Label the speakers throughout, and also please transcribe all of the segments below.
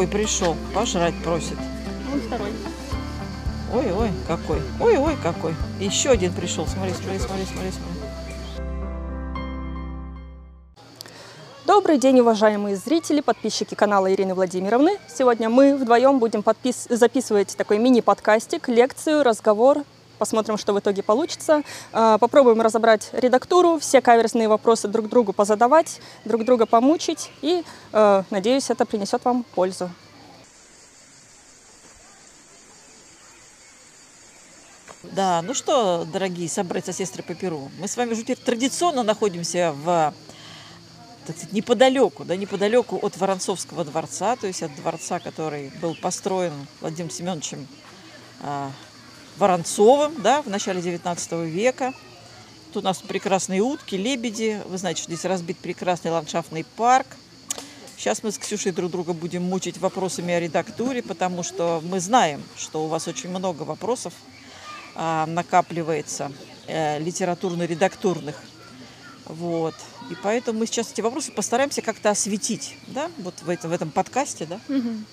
Speaker 1: какой пришел, пожрать просит.
Speaker 2: Он второй.
Speaker 1: Ой-ой, какой. Ой-ой, какой. Еще один пришел. Смотри, смотри, смотри, смотри, смотри.
Speaker 2: Добрый день, уважаемые зрители, подписчики канала Ирины Владимировны. Сегодня мы вдвоем будем подпис... записывать такой мини-подкастик, лекцию, разговор. Посмотрим, что в итоге получится. А, Попробуем разобрать редактуру, все каверзные вопросы друг другу позадавать, друг друга помучить. И, э, надеюсь, это принесет вам пользу.
Speaker 1: Да, ну что, дорогие собратья, сестры по Перу, мы с вами уже теперь традиционно находимся в так сказать, неподалеку, да, неподалеку от Воронцовского дворца, то есть от дворца, который был построен Владимиром Семеновичем а, Воронцовым, да, в начале 19 века. Тут у нас прекрасные утки, лебеди. Вы знаете, что здесь разбит прекрасный ландшафтный парк. Сейчас мы с Ксюшей друг друга будем мучить вопросами о редактуре, потому что мы знаем, что у вас очень много вопросов а, накапливается э, литературно-редактурных. Вот. И поэтому мы сейчас эти вопросы постараемся как-то осветить, да, вот в этом, в этом подкасте, да,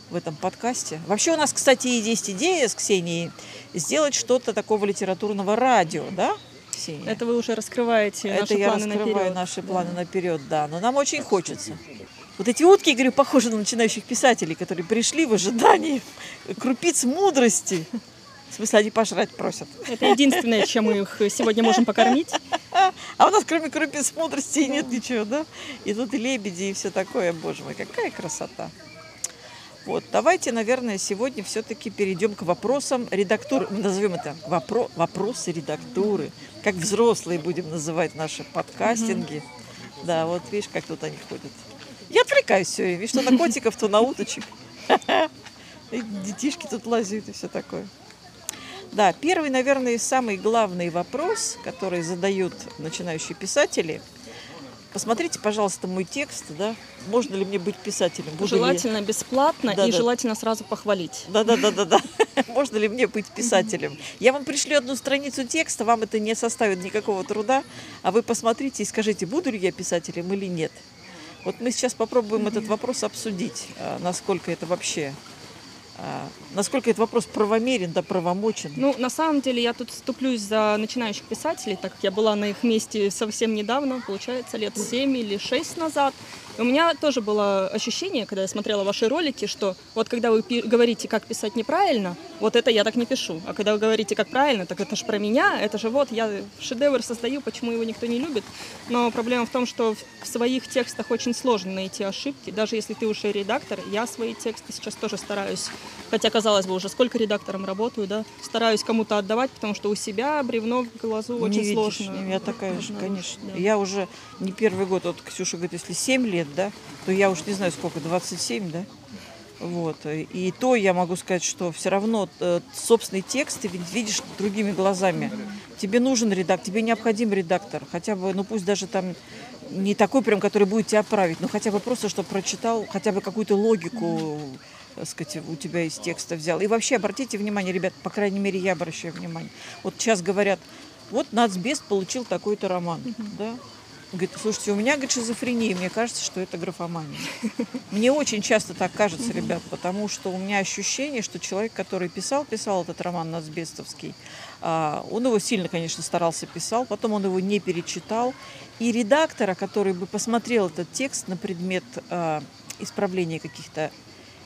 Speaker 1: в этом подкасте. Вообще у нас, кстати, есть идея с Ксенией сделать что-то такого литературного радио, да, Ксения?
Speaker 2: Это вы уже раскрываете
Speaker 1: Это
Speaker 2: наши
Speaker 1: я
Speaker 2: планы
Speaker 1: раскрываю
Speaker 2: наперед.
Speaker 1: наши планы наперед, да. Но нам очень хочется. Вот эти утки, говорю, похожи на начинающих писателей, которые пришли в ожидании крупиц мудрости. В смысле, они пожрать просят.
Speaker 2: Это единственное, чем мы их сегодня можем покормить.
Speaker 1: А у нас кроме крупиц мудрости и нет ничего, да? И тут и лебеди, и все такое, боже мой, какая красота. Вот, давайте, наверное, сегодня все-таки перейдем к вопросам редактуры. Мы назовем это вопро- вопросы редактуры. Как взрослые будем называть наши подкастинги. Да, вот видишь, как тут они ходят. Я отвлекаюсь все время. Видишь, что на котиков, то на уточек. И детишки тут лазят и все такое. Да, первый, наверное, самый главный вопрос, который задают начинающие писатели. Посмотрите, пожалуйста, мой текст, да? Можно ли мне быть писателем? Буду ли я-
Speaker 2: Желательно бесплатно
Speaker 1: Да,
Speaker 2: и
Speaker 1: да.
Speaker 2: желательно сразу похвалить.
Speaker 1: Да, да, да, да, да. Можно ли мне быть писателем? Я вам пришлю одну страницу текста, вам это не составит никакого труда, а вы посмотрите и скажите, буду ли я писателем или нет. Вот мы сейчас попробуем этот вопрос обсудить, а, насколько это вообще, насколько этот вопрос правомерен, да правомочен.
Speaker 2: Ну, на самом деле, я тут вступлюсь за начинающих писателей, так как я была на их месте совсем недавно, получается, лет 7 или 6 назад. И у меня тоже было ощущение, когда я смотрела ваши ролики, что вот когда вы говорите, как писать неправильно, вот это я так не пишу. А когда вы говорите, как правильно, так это же про меня, это же вот я шедевр создаю, почему его никто не любит. Но проблема в том, что в своих текстах очень сложно найти ошибки. Даже если ты уже редактор, я свои тексты сейчас тоже стараюсь. Хотя, казалось бы, уже сколько редактором работаю, да, стараюсь кому-то отдавать, потому что у себя бревно в глазу
Speaker 1: Не
Speaker 2: очень
Speaker 1: видишь,
Speaker 2: сложно.
Speaker 1: не- я такая же, конечно.
Speaker 2: да.
Speaker 1: Я уже не первый год, вот Ксюша говорит, если 7 лет, да, то я уж не знаю сколько, 27, да? Вот. И то я могу сказать, что все равно э, собственный текст ты видишь другими глазами. Тебе нужен редактор, тебе необходим редактор. Хотя бы, ну пусть даже там не такой прям, который будет тебя править, но хотя бы просто, чтобы прочитал, хотя бы какую-то логику, так сказать, у тебя из текста взял. И вообще обратите внимание, ребят, по крайней мере, я обращаю внимание. Вот сейчас говорят, вот Нацбест получил такой-то роман, да? Говорит, слушайте, у меня, говорит, шизофрения, мне кажется, что это графомания. Мне очень часто так кажется, ребят, потому что у меня ощущение, что человек, который писал, писал этот роман Нацбестовский, а, он его сильно, конечно, старался писал, потом он его не перечитал. И редактора, который бы посмотрел этот текст на предмет а, исправления каких-то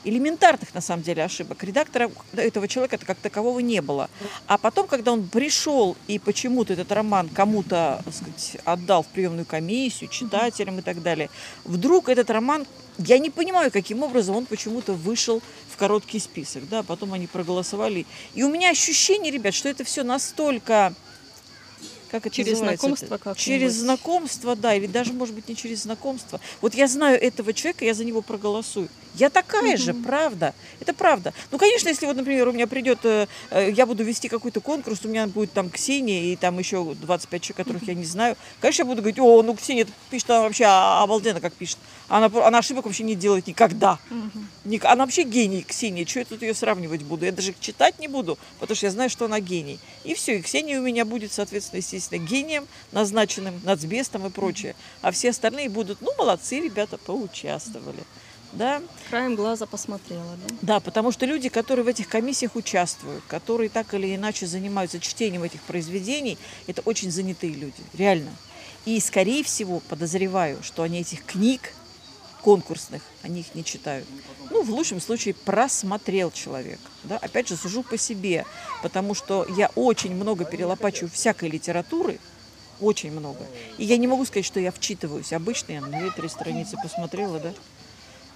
Speaker 1: элементарных, на самом деле, ошибок. Редактора этого человека как такового не было. А потом, когда он пришел и почему-то этот роман кому-то, сказать, отдал в приемную комиссию, читателям и так далее, вдруг этот роман, я не понимаю, каким образом он почему-то вышел в короткий список, да, потом они проголосовали. И у меня ощущение, ребят, что это все настолько как это
Speaker 2: Через знакомство как-нибудь?
Speaker 1: Через знакомство, да, или даже, может быть, не через знакомство. Вот я знаю этого человека, я за него проголосую. Я такая же, правда. Это правда. Ну, конечно, если вот, например, у меня придет, э, э, я буду вести какой-то конкурс, у меня будет там Ксения и там еще 25 человек, которых я не знаю. Конечно, я буду говорить, о, ну, Ксения пишет, она вообще обалденно как пишет. Она, она ошибок вообще не делает никогда. Ник- Она вообще гений, Ксения. Что я тут ее сравнивать буду? Я даже читать не буду, потому что я знаю, что она гений. И все, и Ксения у меня будет, соответственно, естественно, гением, назначенным нацбестом и прочее. А все остальные будут, ну, молодцы, ребята, поучаствовали. Да?
Speaker 2: Краем глаза посмотрела, да?
Speaker 1: Да, потому что люди, которые в этих комиссиях участвуют, которые так или иначе занимаются чтением этих произведений, это очень занятые люди, реально. И, скорее всего, подозреваю, что они этих книг конкурсных, они их не читают. Ну, в лучшем случае, просмотрел человек. Да? Опять же, сужу по себе, потому что я очень много перелопачиваю всякой литературы, очень много. И я не могу сказать, что я вчитываюсь. Обычно я на 2-3 страницы посмотрела, да?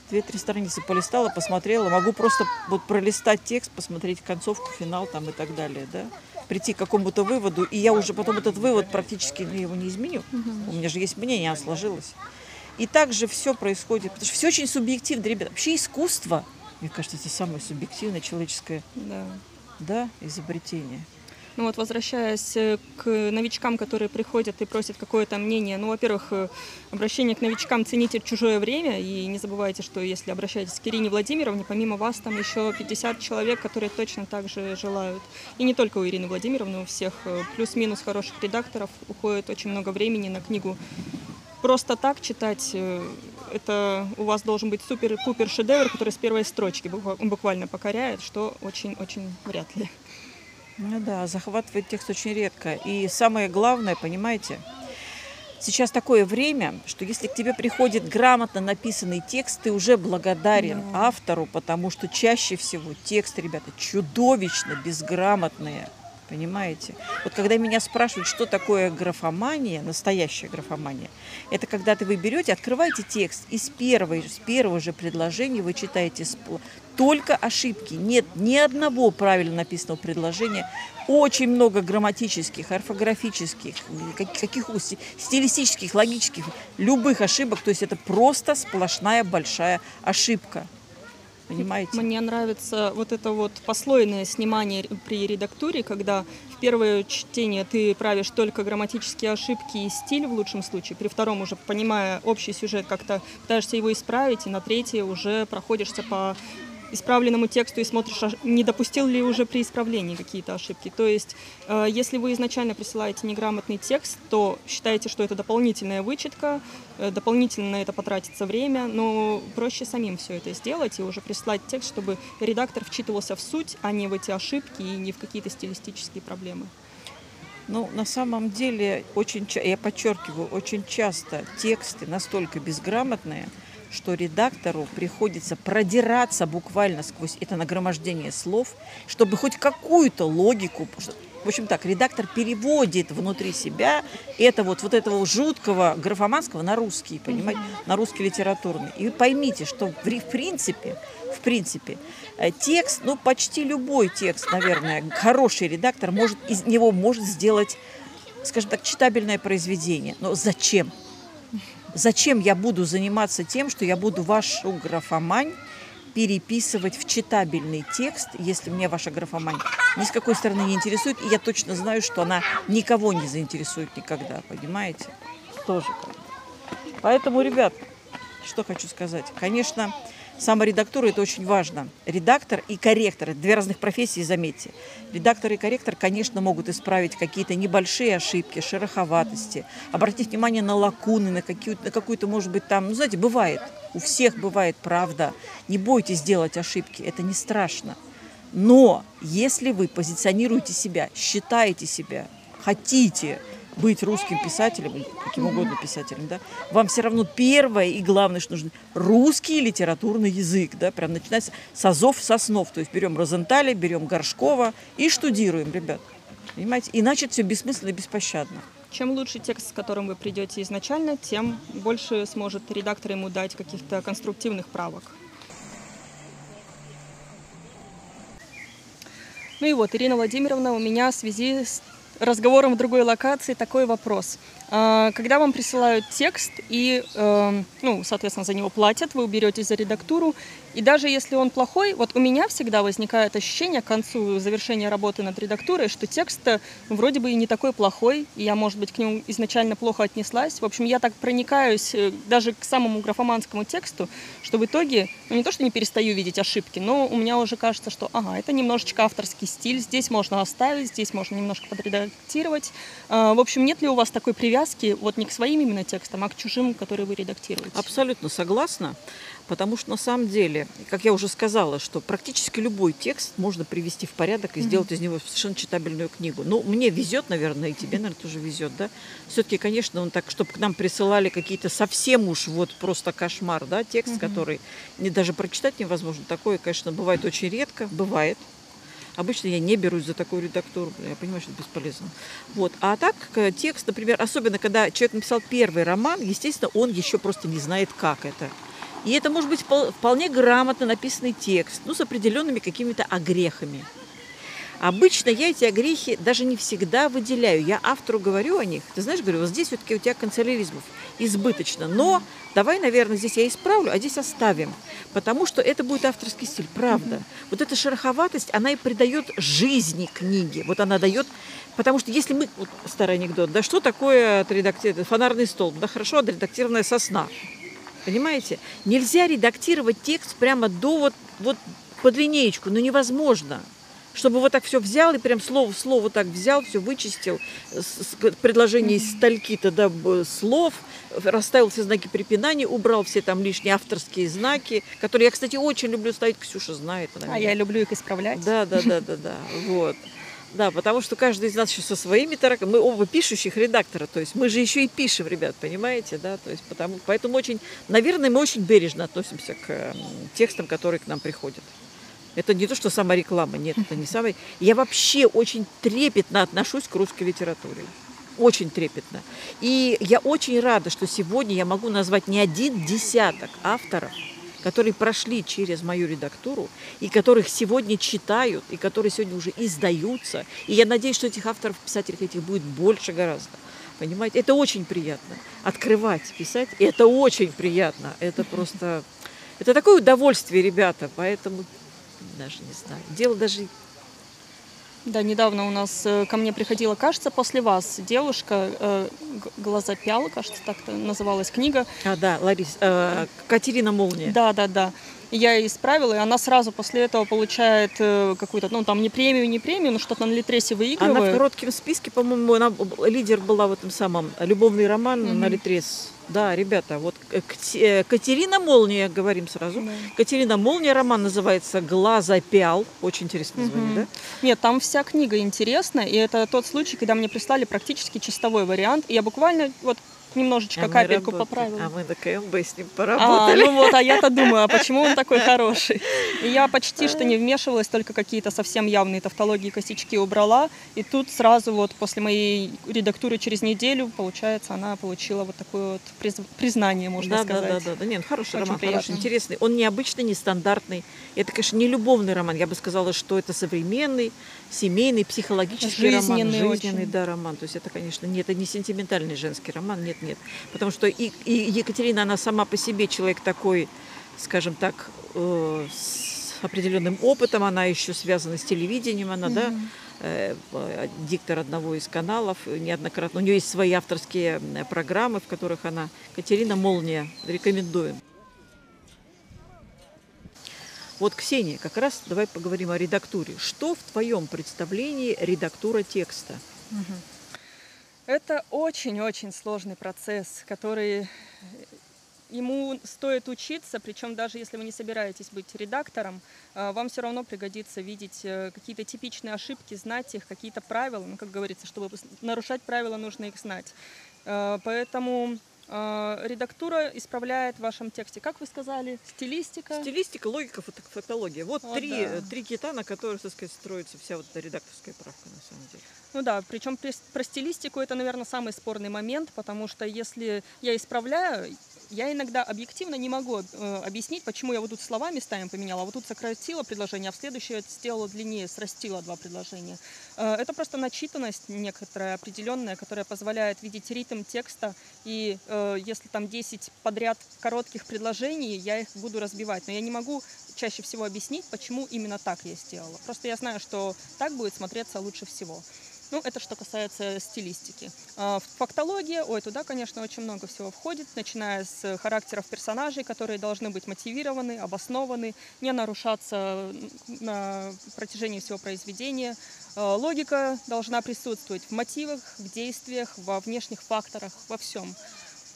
Speaker 1: Две-три страницы полистала, посмотрела. Могу просто вот пролистать текст, посмотреть концовку, финал там и так далее, да? Прийти к какому-то выводу, и я уже потом этот вывод практически ну, его не изменю. У меня же есть мнение, оно сложилось. И также все происходит, потому что все очень субъективно, ребята. Вообще искусство, мне кажется, это самое субъективное человеческое
Speaker 2: Да.
Speaker 1: да, изобретение.
Speaker 2: Ну вот, возвращаясь э, к новичкам, которые приходят и просят какое-то мнение, ну, во-первых, э, обращение к новичкам цените чужое время, и не забывайте, что если обращаетесь к Ирине Владимировне, помимо вас там еще 50 человек, которые точно так же желают. И не только у Ирины Владимировны, у всех э, плюс-минус хороших редакторов уходит очень много времени на книгу. Просто так читать, э, это у вас должен быть супер-пупер шедевр, который с первой строчки буква- буквально покоряет, что очень-очень вряд ли.
Speaker 1: Ну да, захватывает текст очень редко. И самое главное, понимаете, сейчас такое время, что если к тебе приходит грамотно написанный текст, ты уже благодарен
Speaker 2: Да.
Speaker 1: автору, потому что чаще всего тексты, ребята, чудовищно безграмотные. Понимаете? Вот когда меня спрашивают, что такое графомания, настоящая графомания, это когда ты вы берете, открываете текст, и с, первой, с первого же предложения вы читаете только ошибки. Нет ни одного правильно написанного предложения. Очень много грамматических, орфографических, как- каких стилистических, логических, любых ошибок. То есть это просто сплошная большая ошибка. Понимаете?
Speaker 2: Мне нравится вот это вот послойное снимание при редактуре, когда в первое чтение ты правишь только грамматические ошибки и стиль в лучшем случае, при втором уже понимая общий сюжет, как-то пытаешься его исправить, и на третье уже проходишься по исправленному тексту и смотришь, аж- не допустил ли уже при исправлении какие-то ошибки. То есть, э, если вы изначально присылаете неграмотный текст, то считаете, что это дополнительная вычетка, э, дополнительно на это потратится время, но проще самим все это сделать и уже прислать текст, чтобы редактор вчитывался в суть, а не в эти ошибки и не в какие-то стилистические проблемы.
Speaker 1: Ну, на самом деле, очень, я подчеркиваю, очень часто тексты настолько безграмотные, что редактору приходится продираться буквально сквозь это нагромождение слов, чтобы хоть какую-то логику... В общем так, редактор переводит внутри себя это вот, вот этого жуткого графоманского на русский, понимаете, на русский литературный. И поймите, что в, в принципе, в принципе, э, текст, ну почти любой текст, наверное, хороший редактор может из него может сделать, скажем так, читабельное произведение. Но зачем? Зачем я буду заниматься тем, что я буду вашу графомань переписывать в читабельный текст, если мне ваша графомань ни с какой стороны не интересует, и я точно знаю, что она никого не заинтересует никогда, понимаете? Тоже. Поэтому, ребят, что хочу сказать. Конечно, саморедактура – это очень важно. Редактор и корректор – две разных профессии, заметьте. Редактор и корректор, конечно, могут исправить какие-то небольшие ошибки, шероховатости, обратить внимание на лакуны, на, какую- на какую-то, может быть, там, ну, знаете, бывает. У всех бывает правда. Не бойтесь делать ошибки, это не страшно. Но если вы позиционируете себя, считаете себя, хотите быть русским писателем, каким угодно писателем, да, вам все равно первое и главное, что нужно русский литературный язык, да, прям начинать с азов, со снов. То есть берем Розенталя, берем Горшкова и штудируем, ребят. Понимаете? Иначе все бессмысленно и беспощадно.
Speaker 2: Чем лучше текст, с которым вы придете изначально, тем больше сможет редактор ему дать каких-то конструктивных правок. Ну и вот, Ирина Владимировна, у меня в связи с разговором в другой локации такой вопрос. А, Когда вам присылают текст и, эм, ну, соответственно, за него платят, вы беретесь за редактуру, и даже если он плохой, вот у меня всегда возникает ощущение к концу завершения работы над редактурой, что текст вроде бы и не такой плохой, и я, может быть, к нему изначально плохо отнеслась. В общем, я так проникаюсь э, даже к самому графоманскому тексту, что в итоге, ну не то, что не перестаю видеть ошибки, но у меня уже кажется, что, ага, это немножечко авторский стиль, здесь можно оставить, здесь можно немножко подреда- редактировать. А, В общем, нет ли у вас такой привязки вот не к своим именно текстам, а к чужим, которые вы редактируете?
Speaker 1: Абсолютно согласна, потому что на самом деле, как я уже сказала, что практически любой текст можно привести в порядок и
Speaker 2: Мгм.
Speaker 1: сделать из него совершенно читабельную книгу. Ну, мне везет, наверное, и тебе, наверное, тоже везет, да? Все-таки, конечно, он так, чтобы к нам присылали какие-то совсем уж вот просто кошмар, да, текст,
Speaker 2: Мгм.
Speaker 1: который не, даже прочитать невозможно. Такое, конечно, бывает очень редко, бывает. Обычно я не берусь за такую редактуру, я понимаю, что это бесполезно. Вот. А так текст, например, особенно когда человек написал первый роман, естественно, он еще просто не знает, как это. И это может быть впол- вполне грамотно написанный текст, ну, с определенными какими-то огрехами. Обычно я эти огрехи даже не всегда выделяю. Я автору говорю о них. Ты знаешь, говорю, вот здесь все-таки у тебя канцеляризмов избыточно. Но давай, наверное, здесь я исправлю, а здесь оставим. Потому что это будет авторский стиль, правда. Вот эта шероховатость, она и придает жизни книге. Вот она дает... Потому что если мы... Вот старый анекдот. Да что такое отредактированный фонарный столб? Да хорошо, отредактированная сосна. Понимаете? Нельзя редактировать текст прямо до вот, вот под линеечку. Ну невозможно. Чтобы вот так все взял и прям слово в слово так взял, все вычистил, предложение из стальки тогда б- слов, расставил все знаки препинания, убрал все там лишние авторские знаки, которые я, кстати, очень люблю ставить, Ксюша знает. она
Speaker 2: А
Speaker 1: меня.
Speaker 2: я люблю их исправлять.
Speaker 1: Да, да, да, да, да. Вот. Да, потому что каждый из нас еще со своими тараками. Мы оба пишущих редактора, то есть мы же еще и пишем, ребят, понимаете, да, то есть потому, поэтому очень, наверное, мы очень бережно относимся к текстам, которые к нам приходят. Это не то, что сама реклама, нет, это не самое. Я вообще очень трепетно отношусь к русской литературе. Очень трепетно. И я очень рада, что сегодня я могу назвать не один десяток авторов, которые прошли через мою редактуру, и которых сегодня читают, и которые сегодня уже издаются. И я надеюсь, что этих авторов, писателей этих будет больше гораздо. Понимаете? Это очень приятно. Открывать, писать, это очень приятно. Это просто... Это такое удовольствие, ребята, поэтому даже не знаю. Дело даже...
Speaker 2: Да, недавно у нас э, ко мне приходила, кажется, после вас девушка, э, «Глаза пиала», кажется, так называлась книга.
Speaker 1: А, да, Ларис, э, Катерина Молния.
Speaker 2: Да, да, да. И Я ее исправила, и она сразу после этого получает э, какую-то, ну там не премию, не премию, но что-то на Литресе
Speaker 1: Она в
Speaker 2: выигрывает.
Speaker 1: коротком списке, по-моему, она лидер была в этом самом любовный роман
Speaker 2: Мгм.
Speaker 1: на Литрес. Да, ребята, вот э, э, Катерина Молния, говорим сразу.
Speaker 2: Да.
Speaker 1: Катерина Молния, роман называется «Глаза пял». Очень интересное название,
Speaker 2: Мгм.
Speaker 1: да?
Speaker 2: Нет, там вся книга интересна, и это тот случай, когда мне прислали практически чистовой вариант, и я буквально вот немножечко
Speaker 1: А
Speaker 2: капельку поправила.
Speaker 1: А мы на КМБ с ним
Speaker 2: А,
Speaker 1: поработали.
Speaker 2: ну вот, а я-то думаю, а почему он такой хороший? И я почти что не вмешивалась, только какие-то совсем явные тавтологии, косячки убрала. И тут сразу вот после моей редактуры через неделю, получается, она получила вот такое вот приз- признание, можно
Speaker 1: да, да,
Speaker 2: сказать.
Speaker 1: да, да, да. Нет, хороший
Speaker 2: Очень
Speaker 1: роман,
Speaker 2: приятно.
Speaker 1: хороший, интересный. Он необычный, нестандартный. Это, конечно, не любовный роман. Я бы сказала, что это современный, семейный, психологический роман.
Speaker 2: Жизненный
Speaker 1: Жизненный,
Speaker 2: очень.
Speaker 1: да, роман. То есть это, конечно, нет, это не сентиментальный женский роман, нет, нет. Потому что и, и Екатерина, она сама по себе человек такой, скажем так, э, с определенным опытом, она еще связана с телевидением, она, да,
Speaker 2: Мгм.
Speaker 1: э, э, диктор одного из каналов э, неоднократно. У нее есть свои авторские программы, в которых она... Катерина Молния, рекомендуем. Вот, Ксения, как раз давай поговорим о редактуре. Что в твоем представлении редактура текста?
Speaker 2: Это очень-очень сложный процесс, который ему стоит учиться, причем даже если вы не собираетесь быть редактором, э, вам все равно пригодится видеть э, какие-то типичные ошибки, знать их, какие-то правила. Ну, как говорится, чтобы нарушать правила, нужно их знать. Э, Поэтому редактура исправляет в вашем тексте, как вы сказали, стилистика.
Speaker 1: Стилистика, логика, фото- фактология. Вот
Speaker 2: О,
Speaker 1: три,
Speaker 2: да.
Speaker 1: три кита, на которых, так сказать, строится вся вот эта редакторская правка, на самом деле.
Speaker 2: Ну да, причем при- про стилистику это, наверное, самый спорный момент, потому что если я исправляю, я иногда объективно не могу э, объяснить, почему я вот тут слова местами поменяла, а вот тут сократила предложение, а в следующее сделала длиннее, срастила два предложения. Э, это просто начитанность некоторая определенная, которая позволяет видеть ритм текста, и э, если там 10 подряд коротких предложений, я их буду разбивать, но я не могу чаще всего объяснить, почему именно так я сделала. Просто я знаю, что так будет смотреться лучше всего. Ну, это что касается стилистики. А, Фактология, ой, туда, конечно, очень много всего входит, начиная с характеров персонажей, которые должны быть мотивированы, обоснованы, не нарушаться на протяжении всего произведения. А, Логика должна присутствовать в мотивах, в действиях, во внешних факторах, во всем.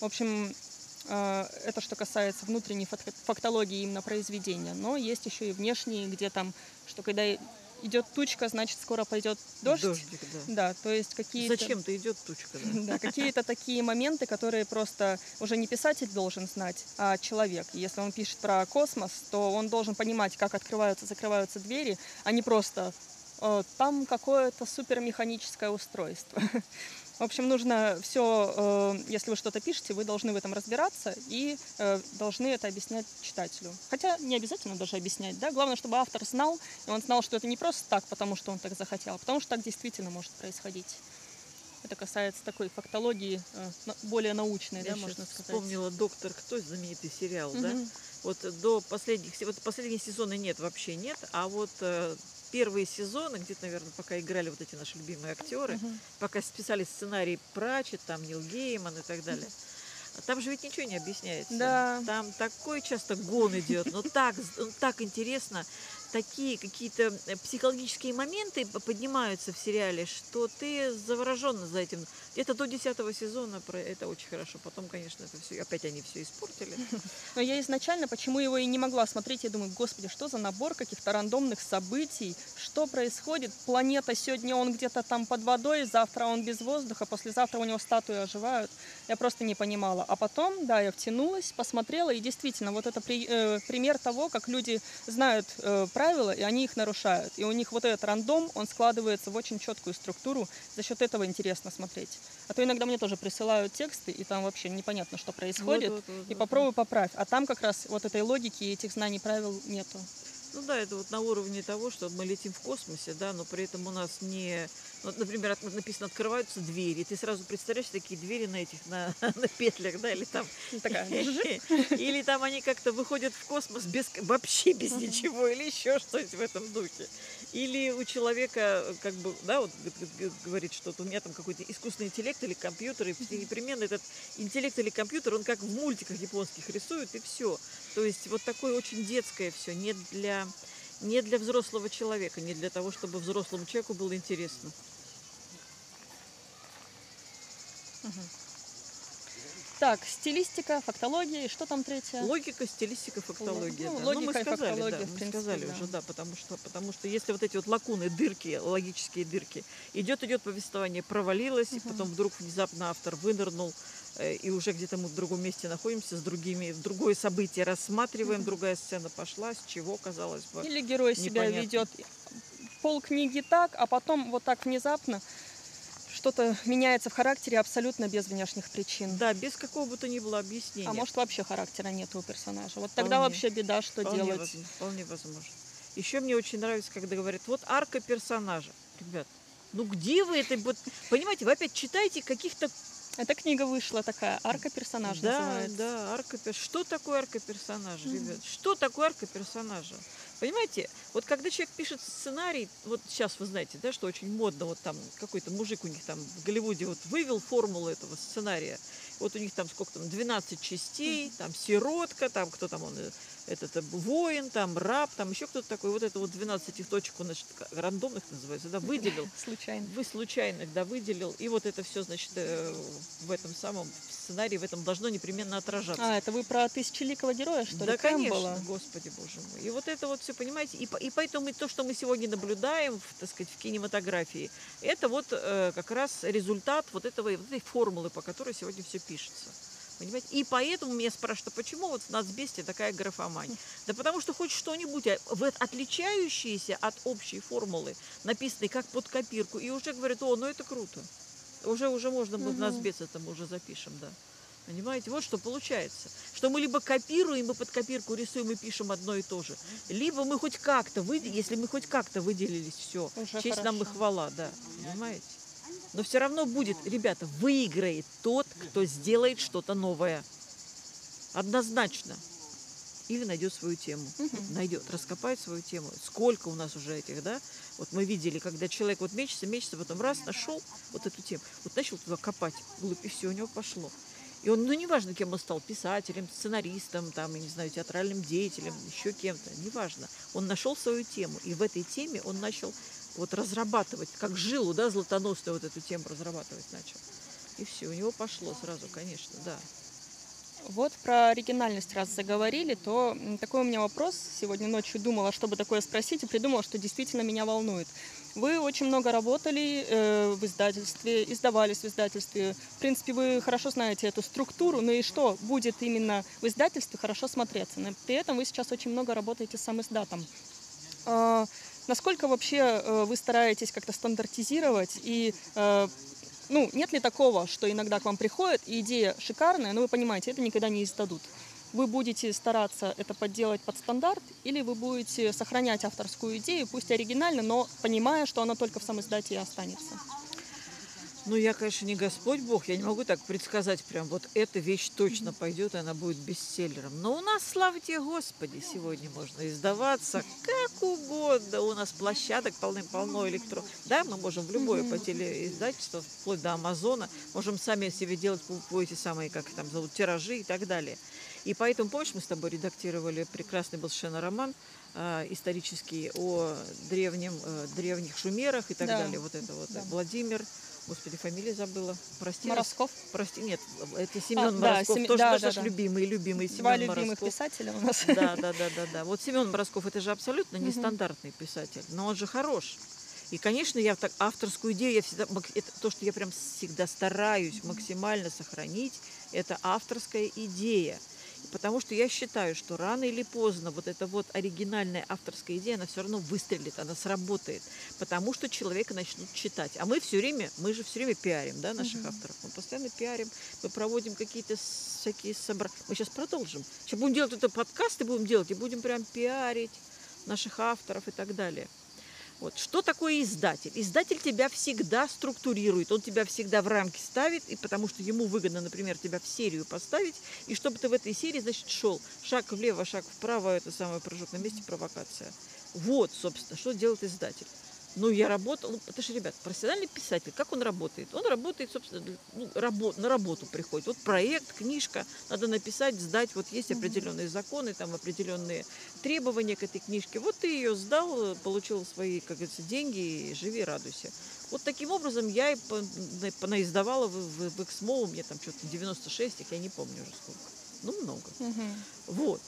Speaker 2: В общем, а, это что касается внутренней фак- фактологии именно произведения. Но есть еще и внешние, где там, что когда идет тучка, значит скоро пойдет дождь.
Speaker 1: Дождик, да.
Speaker 2: Да, то есть какие-то...
Speaker 1: Зачем-то идет тучка, да.
Speaker 2: Да, какие-то такие моменты, которые просто уже не писатель должен знать, а человек. Если он пишет про космос, то он должен понимать, как открываются, закрываются двери, а не просто э, там какое-то супермеханическое устройство. В общем, нужно все, если вы что-то пишете, вы должны в этом разбираться и э, должны это объяснять читателю. Хотя не обязательно даже объяснять, да. Главное, чтобы автор знал, и он знал, что это не просто так, потому что он так захотел, а потому что так действительно может происходить. Это касается такой фактологии, э, более научной,
Speaker 1: Я
Speaker 2: да, можно сказать.
Speaker 1: вспомнила «Доктор кто?» знаменитый сериал, да?
Speaker 2: Мгм.
Speaker 1: Вот до последних, вот последние сезоны нет, вообще нет, а вот э, первые сезоны, где-то, наверное, пока играли вот эти наши любимые актеры,
Speaker 2: Мгм.
Speaker 1: пока списали сценарий Прачет, там Нил Гейман и так далее. А Там же ведь ничего не объясняется.
Speaker 2: Да.
Speaker 1: Там такой часто гон идет, но так, ну, так интересно. Такие какие-то э, психологические моменты поднимаются в сериале, что ты завороженно за этим. Где-то до 10 сезона это очень хорошо. Потом, конечно, это все, опять они все испортили.
Speaker 2: Но я изначально, почему его и не могла смотреть, я думаю, господи, что за набор каких-то рандомных событий, что происходит? Планета сегодня он где-то там под водой, завтра он без воздуха, послезавтра у него статуи оживают. Я просто не понимала. А потом, да, я втянулась, посмотрела, и действительно, вот это при- э, пример того, как люди знают э, правила, и они их нарушают. И у них вот этот рандом, он складывается в очень четкую структуру, за счет этого интересно смотреть. А то иногда мне тоже присылают тексты, и там вообще непонятно, что происходит.
Speaker 1: Вот, вот, вот,
Speaker 2: И попробуй поправь. А там как раз вот этой логики и этих знаний правил нету.
Speaker 1: Ну да, это вот на уровне того, что мы летим в космосе, да, но при этом у нас не... Вот, например, написано «открываются двери», ты сразу представляешь такие двери на этих, на, на петлях, да, или там...
Speaker 2: Ну.
Speaker 1: Или там они как-то выходят в космос без, вообще без ничего, или еще что-нибудь в этом духе. Или у человека, как бы, да, вот говорит что-то, у меня там какой-то искусственный интеллект или компьютер, и непременно этот интеллект или компьютер, он как в мультиках японских рисует, и все. То есть вот такое очень детское все, не для, не для взрослого человека, не для того, чтобы взрослому человеку было интересно.
Speaker 2: Так, стилистика, фактология и что там третье?
Speaker 1: Логика, стилистика, фактология.
Speaker 2: Ну,
Speaker 1: да.
Speaker 2: логика
Speaker 1: мы
Speaker 2: и
Speaker 1: сказали, да, мы
Speaker 2: принципе,
Speaker 1: сказали
Speaker 2: да.
Speaker 1: уже, да, потому что, потому что если вот эти вот лакуны, дырки, логические дырки, идет, идет повествование, провалилось, и потом вдруг внезапно автор вынырнул, и уже где-то мы в другом месте находимся, с другими, другое событие рассматриваем, другая сцена пошла, с чего, казалось бы.
Speaker 2: Или герой себя
Speaker 1: Непонятно.
Speaker 2: ведет пол книги так, а потом вот так внезапно что-то меняется в характере абсолютно без внешних причин.
Speaker 1: Да, без какого бы то ни было объяснения.
Speaker 2: А может вообще характера нет у персонажа. Вот тогда
Speaker 1: Вполне.
Speaker 2: вообще беда, что
Speaker 1: вполне
Speaker 2: делать.
Speaker 1: возможно, вполне возможно. Еще мне очень нравится, когда говорят, вот арка персонажа. Ребят, ну где вы это? Вот, понимаете, вы опять читаете каких-то
Speaker 2: Эта книга вышла такая, арка персонажа
Speaker 1: Да,
Speaker 2: называется.
Speaker 1: да, арка Что такое арка персонажа, ребят? Что такое арка персонажа? Понимаете, вот когда человек пишет сценарий, вот сейчас вы знаете, да, что очень модно, вот там какой-то мужик у них там в Голливуде вот вывел формулу этого сценария. Вот у них там сколько там, 12 частей, там сиротка, там кто там он, э, этот э, воин, там раб, там еще кто-то такой. Вот это вот 12 этих точек, значит, рандомных называется, да, выделил.
Speaker 2: Случайно.
Speaker 1: Вы случайно, да, выделил, и вот это все, значит, э, в этом самом сценарии, в этом должно непременно отражаться.
Speaker 2: А, это вы про тысячеликого героя, что
Speaker 1: да,
Speaker 2: ли?
Speaker 1: конечно,
Speaker 2: Кэмпбелла?
Speaker 1: господи боже мой. И вот это вот все, понимаете, и, и поэтому и то, что мы сегодня наблюдаем, так сказать, в кинематографии, это вот э, как раз результат вот, этого, вот этой формулы, по которой сегодня все пишется. Понимаете? И поэтому меня спрашивают, а почему вот в нацбесте такая графомания? Да потому что хоть что-нибудь а, в- отличающееся от общей формулы, написанной как под копирку, и уже говорят, о, ну это круто. Уже, уже можно, мы в нацбес это мы уже запишем, да. Понимаете, вот что получается. Что мы либо копируем, мы под копирку рисуем и пишем одно и то же. Либо мы хоть как-то, выде- если мы хоть как-то выделились, все.
Speaker 2: Уже
Speaker 1: Честь нам и
Speaker 2: хорошо.
Speaker 1: хвала, да. Понимаете? Но все равно будет, ребята, выиграет тот, кто сделает что-то новое. Однозначно. или найдет свою тему.
Speaker 2: Мгм.
Speaker 1: Найдет, раскопает свою тему. Сколько у нас уже этих, да? Вот мы видели, когда человек вот мечется, мечется, потом раз нашел вот эту тему, вот начал туда копать вглубь, и все, у него пошло. И он, ну, неважно, кем он стал, писателем, сценаристом, там, я не знаю, театральным деятелем, еще кем-то, неважно. Он нашел свою тему, и в этой теме он начал вот разрабатывать, как жилу, да, златоносную вот эту тему разрабатывать начал. И все, у него пошло сразу, конечно, да.
Speaker 2: Вот про оригинальность раз заговорили, то такой у меня вопрос. Сегодня ночью думала, чтобы такое спросить, и придумала, что действительно меня волнует. Вы очень много работали э, в издательстве, издавались в издательстве. В принципе, вы хорошо знаете эту структуру, но и что будет именно в издательстве хорошо смотреться. Но При этом вы сейчас очень много работаете сам издатом. А, Насколько вообще э, вы стараетесь как-то стандартизировать и э, ну, нет ли такого, что иногда к вам приходит, и идея шикарная, но вы понимаете, это никогда не издадут? Вы будете стараться это подделать под стандарт, или вы будете сохранять авторскую идею, пусть оригинально, но понимая, что она только в сам издате и останется?
Speaker 1: Ну, я, конечно, не Господь Бог, я не могу так предсказать прям, вот эта вещь точно пойдет, и она будет бестселлером. Но у нас, слава тебе, Господи, сегодня можно издаваться как угодно. У нас площадок полным-полно электро... Да, мы можем в любое по телеиздательство, вплоть до Амазона, можем сами себе делать по, эти самые, как там зовут, тиражи и так далее. И поэтому, помнишь, мы с тобой редактировали прекрасный был совершенно роман э, исторический о древнем, э, древних шумерах и так
Speaker 2: Да.
Speaker 1: далее. Вот это вот.
Speaker 2: Да.
Speaker 1: Владимир, господи, фамилию забыла. Прости.
Speaker 2: Моросков?
Speaker 1: Прости, нет, это Семен
Speaker 2: А, да,
Speaker 1: Моросков.
Speaker 2: Сем-
Speaker 1: Тоже
Speaker 2: да,
Speaker 1: наш
Speaker 2: да, да.
Speaker 1: любимый, любимый
Speaker 2: Два
Speaker 1: Семен
Speaker 2: любимых
Speaker 1: Моросков.
Speaker 2: писателя у нас.
Speaker 1: Да, да, да, да, да. Вот Семен Моросков это же абсолютно нестандартный писатель, но он же хорош. И, конечно, я так авторскую идею, я всегда, это то, что я прям всегда стараюсь максимально сохранить, это авторская идея. Потому что я считаю, что рано или поздно вот эта вот оригинальная авторская идея, она все равно выстрелит, она сработает. Потому что человека начнут читать. А мы все время, мы же все время пиарим, да, наших авторов. Мы постоянно пиарим, мы проводим какие-то всякие собрания. Мы сейчас продолжим. Сейчас будем делать это подкасты, будем делать, и будем прям пиарить наших авторов и так далее. Вот. Что такое издатель? Издатель тебя всегда структурирует, он тебя всегда в рамки ставит, и потому что ему выгодно, например, тебя в серию поставить, и чтобы ты в этой серии, значит, шел шаг влево, шаг вправо, это самый прыжок на месте, провокация. Вот, собственно, что делает издатель. Ну, я работал, ну, это же, ребят, профессиональный писатель, как он работает? Он работает, собственно, ну, рабо- на работу приходит. Вот проект, книжка, надо написать, сдать, вот есть определенные законы, там определенные требования к этой книжке. Вот ты ее сдал, получил свои, как говорится, деньги и живи, радуйся. Вот таким образом я и по- на- понаиздавала в, в, в Эксмо, у меня там что-то 96 их, я не помню уже сколько. Ну, много.
Speaker 2: Мгм.
Speaker 1: Вот.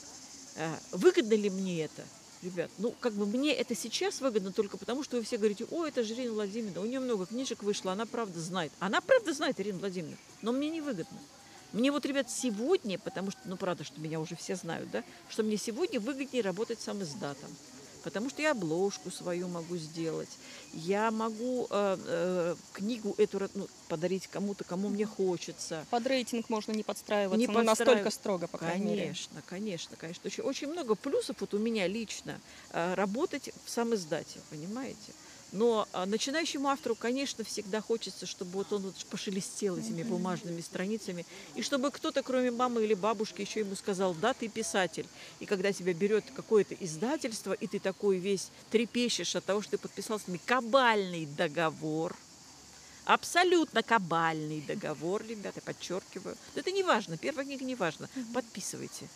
Speaker 1: А, Выгодно ли мне это? Ребят, ну, как бы мне это сейчас выгодно только потому, что вы все говорите, о, это же Ирина Владимировна, у нее много книжек вышло, она правда знает. Она правда знает, Ирина Владимировна, но мне не выгодно. Мне вот, ребят, сегодня, потому что, ну, правда, что меня уже все знают, да, что мне сегодня выгоднее работать сам издатом. Потому что я обложку свою могу сделать, я могу э, э, книгу эту ну, подарить кому-то, кому мне хочется.
Speaker 2: Под рейтинг можно не подстраиваться,
Speaker 1: Не
Speaker 2: но настолько
Speaker 1: подстраив-
Speaker 2: строго, по крайней мере.
Speaker 1: Конечно, конечно, конечно. Очень, очень много плюсов вот у меня лично э, работать в сам издате, понимаете? Но а, начинающему автору, конечно, всегда хочется, чтобы вот он вот пошелестел этими бумажными страницами, и чтобы кто-то, кроме мамы или бабушки, еще ему сказал, да, ты писатель. И когда тебя берет какое-то издательство, и ты такой весь трепещешь от того, что ты подписал с ними кабальный договор, Абсолютно кабальный договор, ребята, подчеркиваю. Это не важно, первая книга не важно. Подписывайте.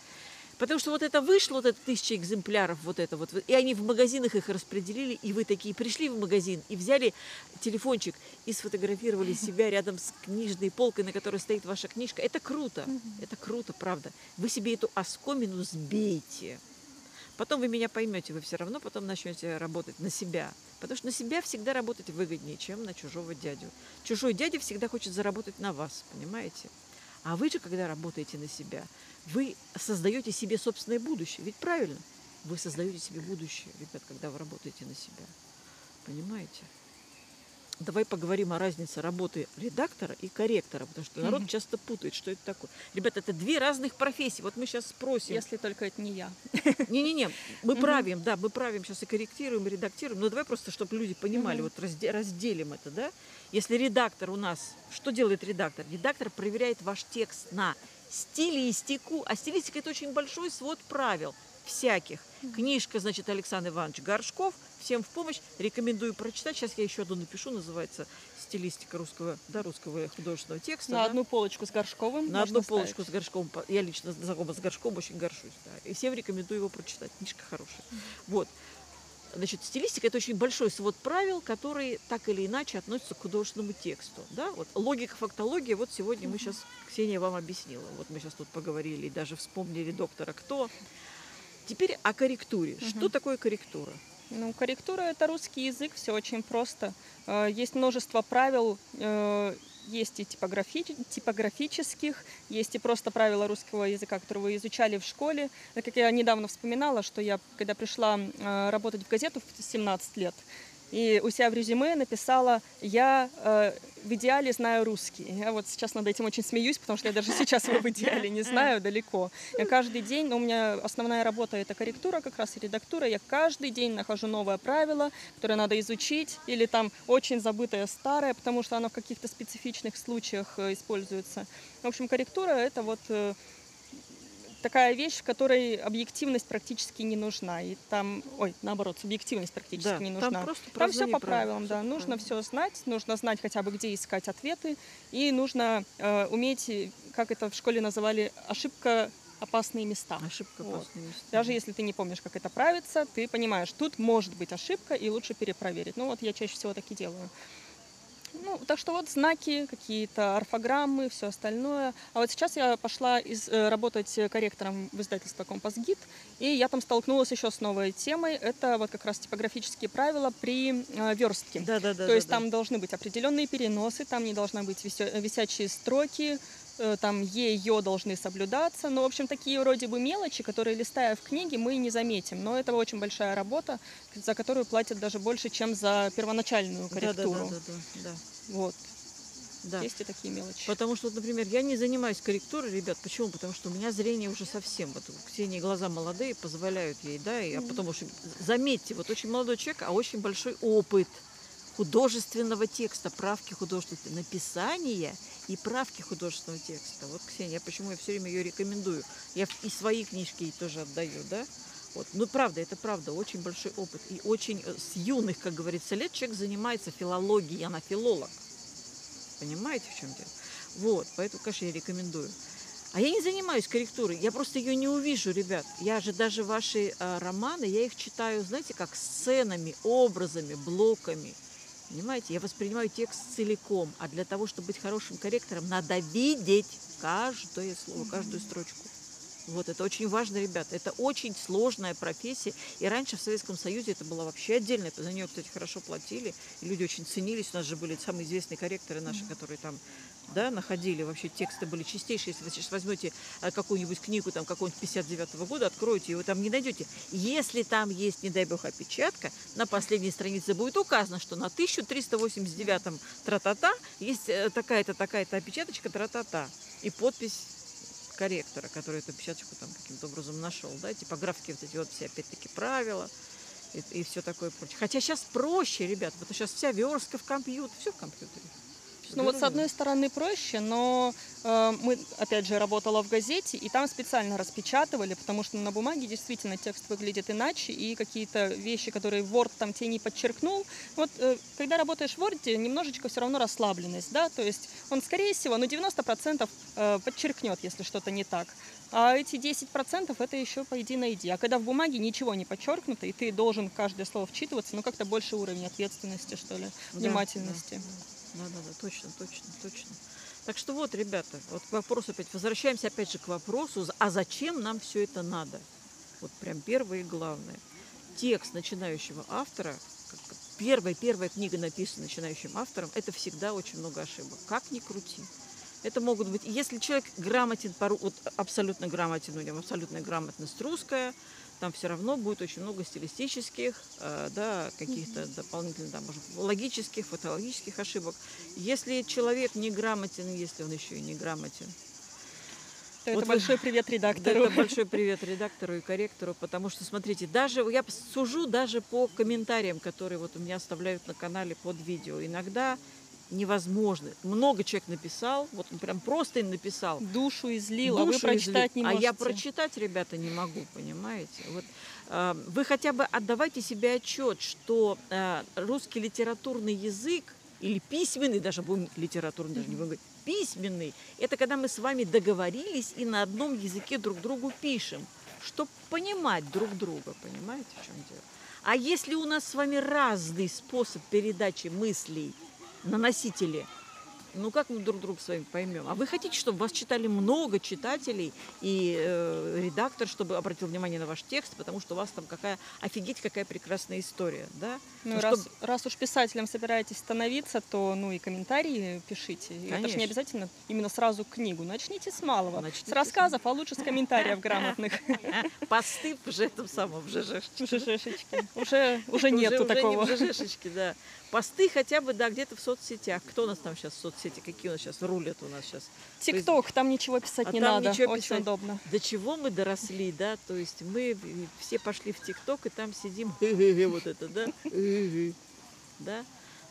Speaker 1: Потому что вот это вышло, вот это тысяча экземпляров, вот это вот, и они в магазинах их распределили, и вы такие пришли в магазин и взяли телефончик и сфотографировали себя рядом с книжной полкой, на которой стоит ваша книжка. Это круто, это круто, правда. Вы себе эту оскомину сбейте. Потом вы меня поймете, вы все равно потом начнете работать на себя. Потому что на себя всегда работать выгоднее, чем на чужого дядю. Чужой дядя всегда хочет заработать на вас, понимаете? А вы же, когда работаете на себя, вы создаете себе собственное будущее. Ведь правильно? Вы создаете себе будущее, ребят, когда вы работаете на себя. Понимаете? Давай поговорим о разнице работы редактора и корректора, потому что народ
Speaker 2: Мгм.
Speaker 1: часто путает, что это такое. Ребята, это две разных профессии. Вот мы сейчас спросим.
Speaker 2: Если только это не я.
Speaker 1: Не-не-не, мы правим, да, мы правим сейчас и корректируем, и редактируем. Но давай просто, чтобы люди понимали,
Speaker 2: Мгм.
Speaker 1: вот разде- разделим это, да. Если редактор у нас, что делает редактор? Редактор проверяет ваш текст на стилистику. А стилистика – это очень большой свод правил всяких. Книжка, значит, Александр Иванович Горшков. Всем в помощь. Рекомендую прочитать. Сейчас я еще одну напишу. Называется «Стилистика русского, да, русского художественного текста».
Speaker 2: На
Speaker 1: да.
Speaker 2: одну полочку с Горшковым.
Speaker 1: На одну
Speaker 2: ставить.
Speaker 1: полочку с Горшковым. Я лично знакома с Горшковым, очень горжусь. Да. И всем рекомендую его прочитать. Книжка хорошая. Вот. Значит, стилистика – это очень большой свод правил, которые так или иначе относятся к художественному тексту. Да? Вот логика, фактология, вот сегодня мы сейчас, Ксения вам объяснила. Вот мы сейчас тут поговорили, и даже вспомнили доктора кто. Теперь о корректуре. Что такое корректура?
Speaker 2: Ну, корректура – это русский язык, все очень просто. Э, Есть множество правил, э, есть и типографи- типографических, есть и просто правила русского языка, которые вы изучали в школе. Э, Как я недавно вспоминала, что я, когда пришла э, работать в газету в 17 лет, и у себя в резюме написала «Я в идеале знаю русский». Я вот сейчас над этим очень смеюсь, потому что я даже сейчас его в идеале не знаю далеко. Я каждый день, ну, у меня основная работа это корректура как раз и редактура, я каждый день нахожу новое правило, которое надо изучить, или там очень забытое старое, потому что оно в каких-то специфичных случаях э, используется. В общем, корректура это вот э, такая вещь, в которой объективность практически не нужна. И там, ой, наоборот, субъективность практически
Speaker 1: Да,
Speaker 2: не
Speaker 1: там
Speaker 2: нужна.
Speaker 1: просто
Speaker 2: Там все по
Speaker 1: правил,
Speaker 2: правилам,
Speaker 1: всё
Speaker 2: да.
Speaker 1: по
Speaker 2: Нужно
Speaker 1: правилам.
Speaker 2: все знать, нужно знать хотя бы, где искать ответы, и нужно э, уметь, э, как это в школе называли, ошибка опасные места.
Speaker 1: Ошибка
Speaker 2: Вот.
Speaker 1: опасное место.
Speaker 2: Даже если ты не помнишь, как это правится, ты понимаешь, тут может быть ошибка, и лучше перепроверить. Ну вот я чаще всего так и делаю. Ну, так что вот знаки, какие-то орфограммы, все остальное. А вот сейчас я пошла из, э, работать корректором в издательство «Компас-гид», и я там столкнулась еще с новой темой. Это вот как раз типографические правила при э, верстке.
Speaker 1: Да, да, да.
Speaker 2: То
Speaker 1: да,
Speaker 2: есть
Speaker 1: да.
Speaker 2: там должны быть определенные переносы, там не должны быть висячие строки, там е, ё должны соблюдаться. Ну, в общем, такие вроде бы мелочи, которые, листая в книге, мы не заметим. Но это очень большая работа, за которую платят даже больше, чем за первоначальную
Speaker 1: Да, да,
Speaker 2: корректуру.
Speaker 1: да, да, да, да.
Speaker 2: Вот,
Speaker 1: да.
Speaker 2: есть и такие мелочи.
Speaker 1: Потому что, например, я не занимаюсь корректурой, ребят. Почему? Потому что у меня зрение уже совсем. Вот у Ксении глаза молодые, позволяют ей, да, и, а потому что, заметьте, вот очень молодой человек, а очень большой опыт художественного текста, правки художественного написания и правки художественного текста. Вот, Ксения, почему я все время ее рекомендую. Я и свои книжки ей тоже отдаю, да. Вот. Ну, правда, это правда, очень большой опыт. И очень э, с юных, как говорится, лет человек занимается филологией, она филолог. Понимаете, в чем дело? Вот, поэтому, конечно, я рекомендую. А я не занимаюсь корректурой, я просто ее не увижу, ребят. Я же даже ваши э, романы, я их читаю, знаете, как сценами, образами, блоками. Понимаете, я воспринимаю текст целиком, а для того, чтобы быть хорошим корректором, надо видеть каждое слово, каждую строчку. Вот, это очень важно, ребята. Это очень сложная профессия. И раньше в Советском Союзе это было вообще отдельно. За нее, кстати, хорошо платили. И люди очень ценились. У нас же были самые известные корректоры наши, которые там да, находили. Вообще тексты были чистейшие. Если вы сейчас возьмете э, какую-нибудь книгу там какого-нибудь 59 года, откроете, вы там не найдете. Если там есть, не дай бог, опечатка, на последней странице будет указано, что на 1389 тра-та-та есть э, такая-то, такая-то опечаточка тра-та-та. И подпись корректора, который эту печаточку там каким-то образом нашел, да, типографские вот эти вот все опять-таки правила и, и все такое прочее. Хотя сейчас проще, ребят, потому что сейчас вся верстка в компьютер, все в компьютере.
Speaker 2: Ну вот с одной стороны проще, но э, мы, опять же, работала в газете, и там специально распечатывали, потому что на бумаге действительно текст выглядит иначе, и какие-то вещи, которые Word там тебе не подчеркнул. Вот э, когда работаешь в Word, немножечко все равно расслабленность, да, то есть он, скорее всего, ну 90% э, подчеркнет, если что-то не так. А эти 10% это еще пойди найди. А когда в бумаге ничего не подчеркнуто, и ты должен каждое слово вчитываться, ну как-то больше уровень ответственности, что ли, внимательности.
Speaker 1: Да, да, да, точно, точно, точно. Так что вот, ребята, вот к вопросу опять, возвращаемся опять же к вопросу, а зачем нам все это надо? Вот прям первое и главное. Текст начинающего автора, как первая, первая книга написана начинающим автором, это всегда очень много ошибок. Как ни крути. Это могут быть, если человек грамотен, вот абсолютно грамотен, у него абсолютная грамотность русская, там все равно будет очень много стилистических, э, да, каких-то дополнительных, да, может, логических, фотологических ошибок. Если человек не грамотен, если он еще и не грамотен,
Speaker 2: То
Speaker 1: Вот
Speaker 2: это
Speaker 1: вы-
Speaker 2: большой привет
Speaker 1: да,
Speaker 2: редактору.
Speaker 1: это большой привет редактору и корректору, потому что, смотрите, даже я сужу даже по комментариям, которые вот у меня оставляют на канале под видео. Иногда невозможно. Много человек написал, вот он прям просто им написал.
Speaker 2: Душу излил, а вы
Speaker 1: душу
Speaker 2: прочитать
Speaker 1: излил.
Speaker 2: не можете.
Speaker 1: А я прочитать, ребята, не могу, понимаете? Вот, э, вы хотя бы отдавайте себе отчет, что э, русский литературный язык или письменный, даже будем литературный, даже не будем говорить, письменный, это когда мы с вами договорились и на одном языке друг другу пишем, чтобы понимать друг друга, понимаете, в чем дело? А если у нас с вами разный способ передачи мыслей на носителе, ну как мы друг друга с вами поймем? А вы хотите, чтобы вас читали много читателей и э, редактор, чтобы обратил внимание на ваш текст, потому что у вас там какая офигеть какая прекрасная история, да?
Speaker 2: Ну,
Speaker 1: Ну,
Speaker 2: раз,
Speaker 1: чтоб-
Speaker 2: раз уж писателем собираетесь становиться, то ну и комментарии пишите. И это же
Speaker 1: Конечно.
Speaker 2: не обязательно именно сразу книгу. Начните с малого.
Speaker 1: Начните
Speaker 2: с рассказов, а лучше с комментариев грамотных.
Speaker 1: Посты в этом самом в ЖЖшечке.
Speaker 2: Уже, уже нету
Speaker 1: уже
Speaker 2: такого.
Speaker 1: не в ЖЖшечке, да. Посты хотя бы, да, где-то в соцсетях. Кто у нас там сейчас в соцсети? Какие у нас сейчас рулят у нас сейчас?
Speaker 2: Тикток, там ничего писать
Speaker 1: А
Speaker 2: не
Speaker 1: там
Speaker 2: надо.
Speaker 1: ничего
Speaker 2: Очень
Speaker 1: писать.
Speaker 2: удобно.
Speaker 1: До чего мы доросли, да? То есть мы все пошли в ТикТок и там сидим, вот это, да? Да?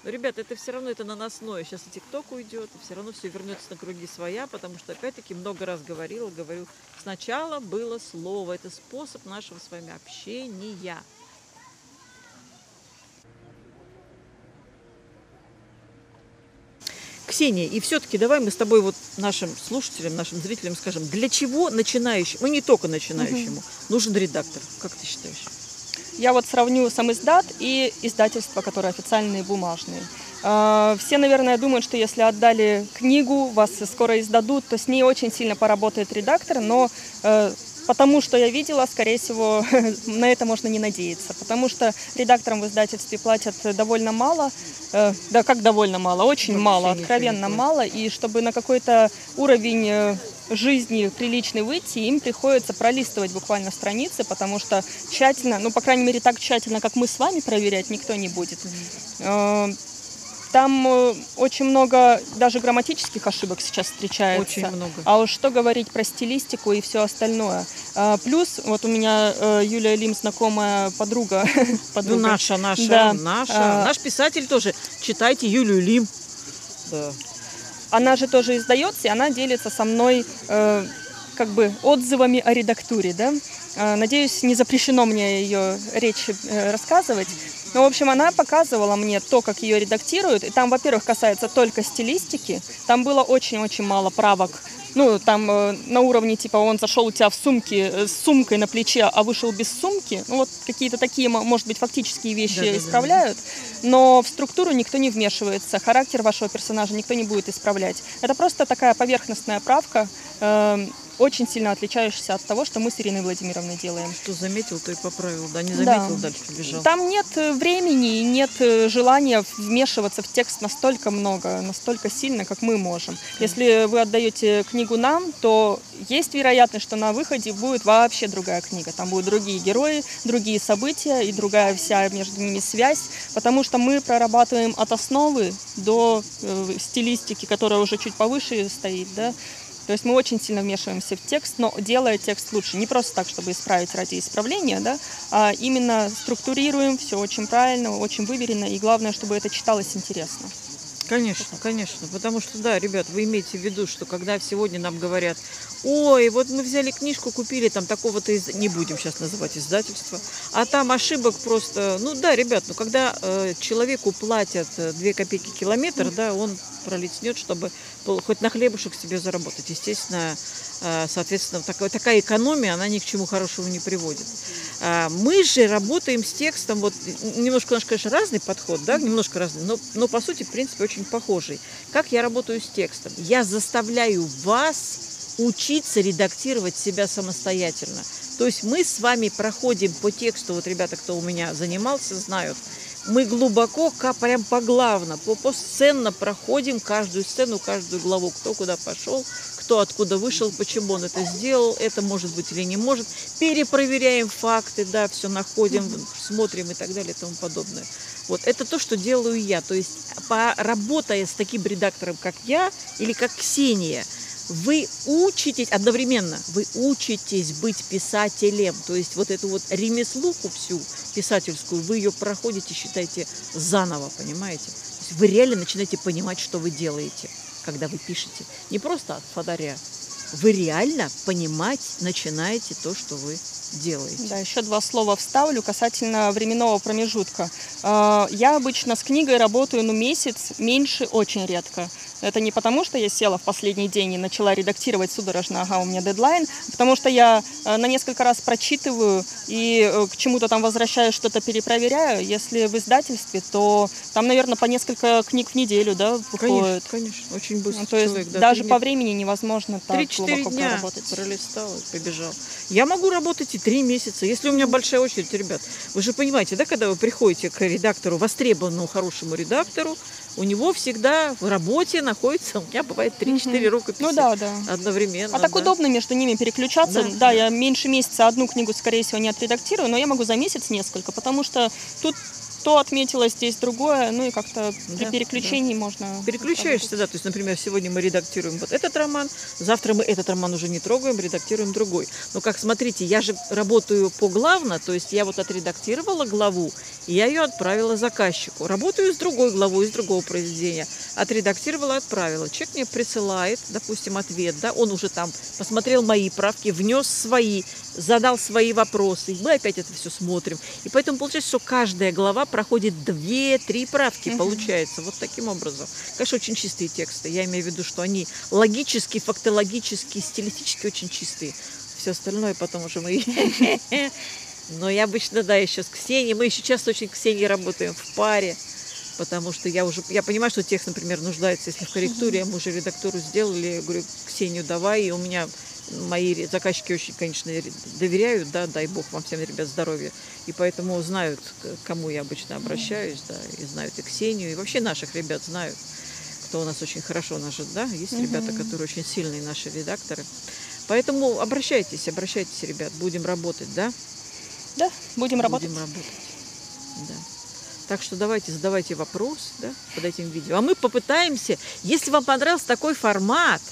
Speaker 1: Но, ребята, это все равно это наносное. Сейчас и ТикТок уйдет, и все равно все вернется на круги своя, потому что, опять-таки, много раз говорила, говорю, сначала было слово. Это способ нашего с вами общения. Ксения, и все-таки давай мы с тобой вот нашим слушателям, нашим зрителям скажем, для чего начинающему, ну не только начинающему, нужен редактор, как ты считаешь?
Speaker 2: Я вот сравню сам издат и издательства, которые официальные бумажные. А, Все, наверное, думают, что если отдали книгу, вас скоро издадут, то с ней очень сильно поработает редактор, но э, потому что я видела, скорее всего, на это можно не надеяться, потому что редакторам в издательстве платят довольно мало, э, да как довольно мало, очень
Speaker 1: Вообще
Speaker 2: мало, откровенно мало, и чтобы на какой-то уровень э, жизни приличный выйти, им приходится пролистывать буквально страницы, потому что тщательно, ну, по крайней мере, так тщательно, как мы с вами проверять, никто не будет. Э, Там э, очень много даже грамматических ошибок сейчас встречается.
Speaker 1: Очень много.
Speaker 2: А уж что говорить про стилистику и все остальное. А, Плюс, вот у меня э, Юлия Лим знакомая подруга.
Speaker 1: Ну,
Speaker 2: подруга.
Speaker 1: наша, наша,
Speaker 2: Да.
Speaker 1: наша.
Speaker 2: А.
Speaker 1: Наш писатель тоже. Читайте Юлию Лим. Да.
Speaker 2: она же тоже издается, и она делится со мной э, как бы отзывами о редактуре, да. Э, надеюсь, не запрещено мне ее речь рассказывать. Но, в общем, она показывала мне то, как ее редактируют. И там, во-первых, касается только стилистики. Там было очень-очень мало правок. Ну, там э, на уровне, типа, он зашел у тебя в сумке э, с сумкой на плече, а вышел без сумки. Ну, вот какие-то такие, мо- может быть, фактические вещи
Speaker 1: Да-да-да.
Speaker 2: исправляют. Но в структуру никто не вмешивается. Характер вашего персонажа никто не будет исправлять. Это просто такая поверхностная правка, э, очень сильно отличающаяся от того, что мы с Ириной Владимировной делаем.
Speaker 1: Что заметил, то и поправил. Да, не
Speaker 2: Да.
Speaker 1: заметил, дальше побежал.
Speaker 2: Там нет э, времени и нет э, желания вмешиваться в текст настолько много, настолько сильно, как мы можем. Если вы отдаете книгу нам, то есть вероятность, что на выходе будет вообще другая книга. Там будут другие герои, другие события и другая вся между ними связь, потому что мы прорабатываем от основы до э, стилистики, которая уже чуть повыше стоит, да. То есть мы очень сильно вмешиваемся в текст, но делая текст лучше. Не просто так, чтобы исправить ради исправления, да, а именно структурируем все очень правильно, очень выверенно, и главное, чтобы это читалось интересно.
Speaker 1: Конечно, конечно. Потому что, да, ребят, вы имеете в виду, что когда сегодня нам говорят, ой, вот мы взяли книжку, купили там такого-то, из... не будем сейчас называть издательство, а там ошибок просто, ну да, ребят, ну когда э, человеку платят э, 2 копейки километр, да, он пролеснет, чтобы хоть на хлебушек себе заработать. Естественно, э, соответственно, такая, такая экономия, она ни к чему хорошему не приводит. А, Мы же работаем с текстом, вот немножко у нас, конечно, разный подход, да, немножко разный, но, но по сути, в принципе, очень похожий. Как я работаю с текстом? Я заставляю вас учиться редактировать себя самостоятельно. То есть мы с вами проходим по тексту, вот ребята, кто у меня занимался, знают, мы глубоко, прям поглавно, по посценно проходим каждую сцену, каждую главу, кто куда пошел, кто откуда вышел, почему он это сделал, это может быть или не может. Перепроверяем факты, да, все находим, смотрим и так далее и тому подобное. Вот это то, что делаю я. То есть, работая с таким редактором, как я, или как Ксения, вы учитесь одновременно, вы учитесь быть писателем. То есть вот эту вот ремеслуху всю писательскую, вы ее проходите, считайте, заново, понимаете? То есть вы реально начинаете понимать, что вы делаете, когда вы пишете. Не просто от фонаря. Вы реально понимать начинаете то, что вы делаете.
Speaker 2: Да, еще два слова вставлю касательно временного промежутка. Э, Я обычно с книгой работаю, ну, месяц, меньше очень редко. Это не потому, что я села в последний день и начала редактировать судорожно, ага, у меня дедлайн, а потому что я э, на несколько раз прочитываю и э, к чему-то там возвращаю, что-то перепроверяю. Если в издательстве, то там, наверное, по несколько книг в неделю, да, выходит.
Speaker 1: Конечно, конечно. Очень быстро
Speaker 2: Ну, то есть
Speaker 1: человек, да,
Speaker 2: даже
Speaker 1: три
Speaker 2: по
Speaker 1: дня-
Speaker 2: времени невозможно так
Speaker 1: 3-4
Speaker 2: глубоко
Speaker 1: дня
Speaker 2: проработать.
Speaker 1: пролистал и побежал. Я могу работать и 3 месяца. Если у меня большая очередь, ребят, вы же понимаете, да, когда вы приходите к редактору, востребованному хорошему редактору, у него всегда в работе находится, у меня бывает 3-4
Speaker 2: Мгм.
Speaker 1: рукописи
Speaker 2: Ну да, да.
Speaker 1: одновременно.
Speaker 2: А так
Speaker 1: да.
Speaker 2: удобно между ними переключаться.
Speaker 1: Да,
Speaker 2: Да,
Speaker 1: да.
Speaker 2: я меньше месяца одну книгу, скорее всего, не отредактирую, но я могу за месяц несколько, потому что тут то отметила, здесь другое, ну и как-то при
Speaker 1: Да,
Speaker 2: переключении можно...
Speaker 1: Переключаешься, да, то есть, например, сегодня мы редактируем вот этот роман, завтра мы этот роман уже не трогаем, редактируем другой. Но как смотрите, я же работаю поглавно, то есть я вот отредактировала главу, и я ее отправила заказчику. Работаю с другой главой, из другого произведения. Отредактировала, отправила. Человек мне присылает, допустим, ответ, да, он уже там посмотрел мои правки, внес свои, задал свои вопросы. И мы опять это все смотрим. И поэтому получается, что каждая глава проходит 2-3 правки, получается, вот таким образом. Конечно, очень чистые тексты. Я имею в виду, что они логически, фактологически, стилистически очень чистые. Все остальное потом уже мы... Но я обычно, да, я сейчас Ксении, мы еще часто очень Ксении работаем в паре, потому что я уже, я понимаю, что текст, например, нуждается, если в корректуре, мы уже редактору сделали, я говорю, Ксению давай, и у меня мои заказчики очень, конечно, доверяют, да, дай бог вам всем, ребят, здоровья, и поэтому знают, к кому я обычно обращаюсь, да, и знают и Ксению, и вообще наших ребят знают, кто у нас очень хорошо нас да, есть ребята, которые очень сильные наши редакторы. Поэтому обращайтесь, обращайтесь, ребят, будем работать, да?
Speaker 2: Да, будем работать.
Speaker 1: Будем работать. Да. Так что давайте задавайте вопрос да, под этим видео. А мы попытаемся, если вам понравился такой формат,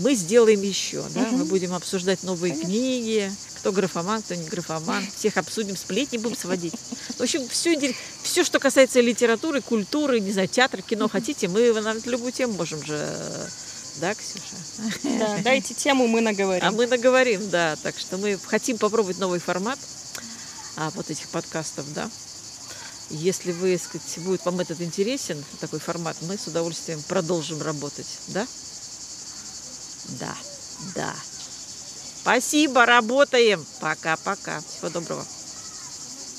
Speaker 1: мы сделаем еще. Да? Мы будем обсуждать новые
Speaker 2: Конечно.
Speaker 1: книги, кто графоман, кто не графоман. Всех обсудим, сплетни будем сводить. В общем, все, все, что касается литературы, культуры, не знаю, театра, кино хотите, мы на любую тему можем же... Да, Ксюша?
Speaker 2: Да, дайте тему, мы наговорим.
Speaker 1: А мы наговорим, да. Так что мы хотим попробовать новый формат а, вот этих подкастов, да. Если вы, сказать, будет вам этот интересен, такой формат, мы с удовольствием продолжим работать, да? Да, да. Спасибо, работаем. Пока-пока. Всего доброго.